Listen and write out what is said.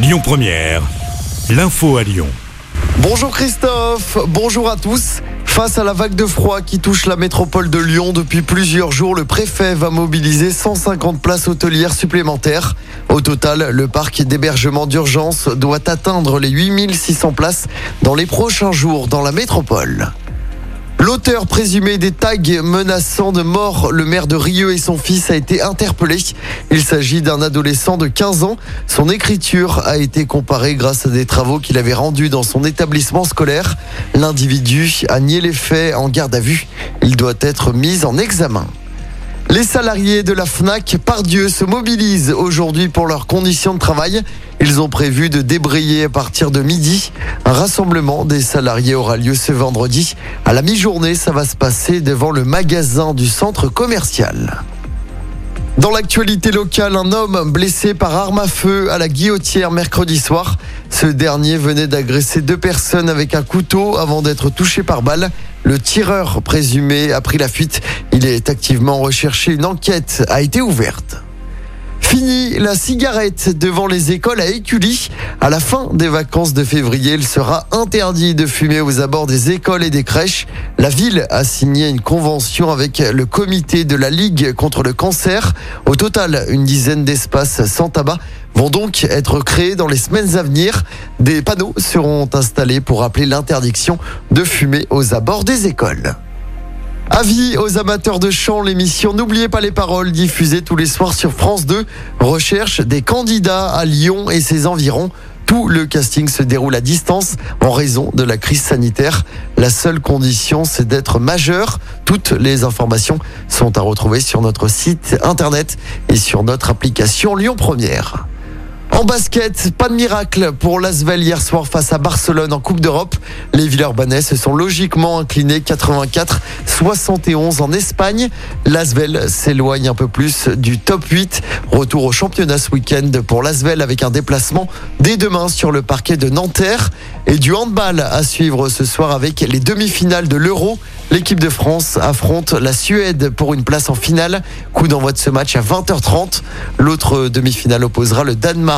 Lyon Première, l'info à Lyon. Bonjour Christophe, bonjour à tous. Face à la vague de froid qui touche la métropole de Lyon depuis plusieurs jours, le préfet va mobiliser 150 places hôtelières supplémentaires. Au total, le parc d'hébergement d'urgence doit atteindre les 8600 places dans les prochains jours dans la métropole. L'auteur présumé des tags menaçant de mort le maire de Rieux et son fils a été interpellé. Il s'agit d'un adolescent de 15 ans. Son écriture a été comparée grâce à des travaux qu'il avait rendus dans son établissement scolaire. L'individu a nié les faits en garde à vue. Il doit être mis en examen. Les salariés de la FNAC Pardieu se mobilisent aujourd'hui pour leurs conditions de travail. Ils ont prévu de débrayer à partir de midi. Un rassemblement des salariés aura lieu ce vendredi. À la mi-journée, ça va se passer devant le magasin du centre commercial. Dans l'actualité locale, un homme blessé par arme à feu à la guillotière mercredi soir. Ce dernier venait d'agresser deux personnes avec un couteau avant d'être touché par balle. Le tireur présumé a pris la fuite. Il est activement recherché. Une enquête a été ouverte. La cigarette devant les écoles à Écully. À la fin des vacances de février, il sera interdit de fumer aux abords des écoles et des crèches. La ville a signé une convention avec le comité de la Ligue contre le cancer. Au total, une dizaine d'espaces sans tabac vont donc être créés dans les semaines à venir. Des panneaux seront installés pour rappeler l'interdiction de fumer aux abords des écoles. Avis aux amateurs de chant, l'émission N'oubliez pas les paroles diffusée tous les soirs sur France 2 recherche des candidats à Lyon et ses environs. Tout le casting se déroule à distance en raison de la crise sanitaire. La seule condition, c'est d'être majeur. Toutes les informations sont à retrouver sur notre site internet et sur notre application Lyon Première. En basket, pas de miracle pour l'Asvel hier soir face à Barcelone en Coupe d'Europe. Les Villeurbanais se sont logiquement inclinés 84-71 en Espagne. L'Asvel s'éloigne un peu plus du top 8. Retour au championnat ce week-end pour l'Asvel avec un déplacement dès demain sur le parquet de Nanterre. Et du handball à suivre ce soir avec les demi-finales de l'Euro. L'équipe de France affronte la Suède pour une place en finale. Coup d'envoi de ce match à 20h30. L'autre demi-finale opposera le Danemark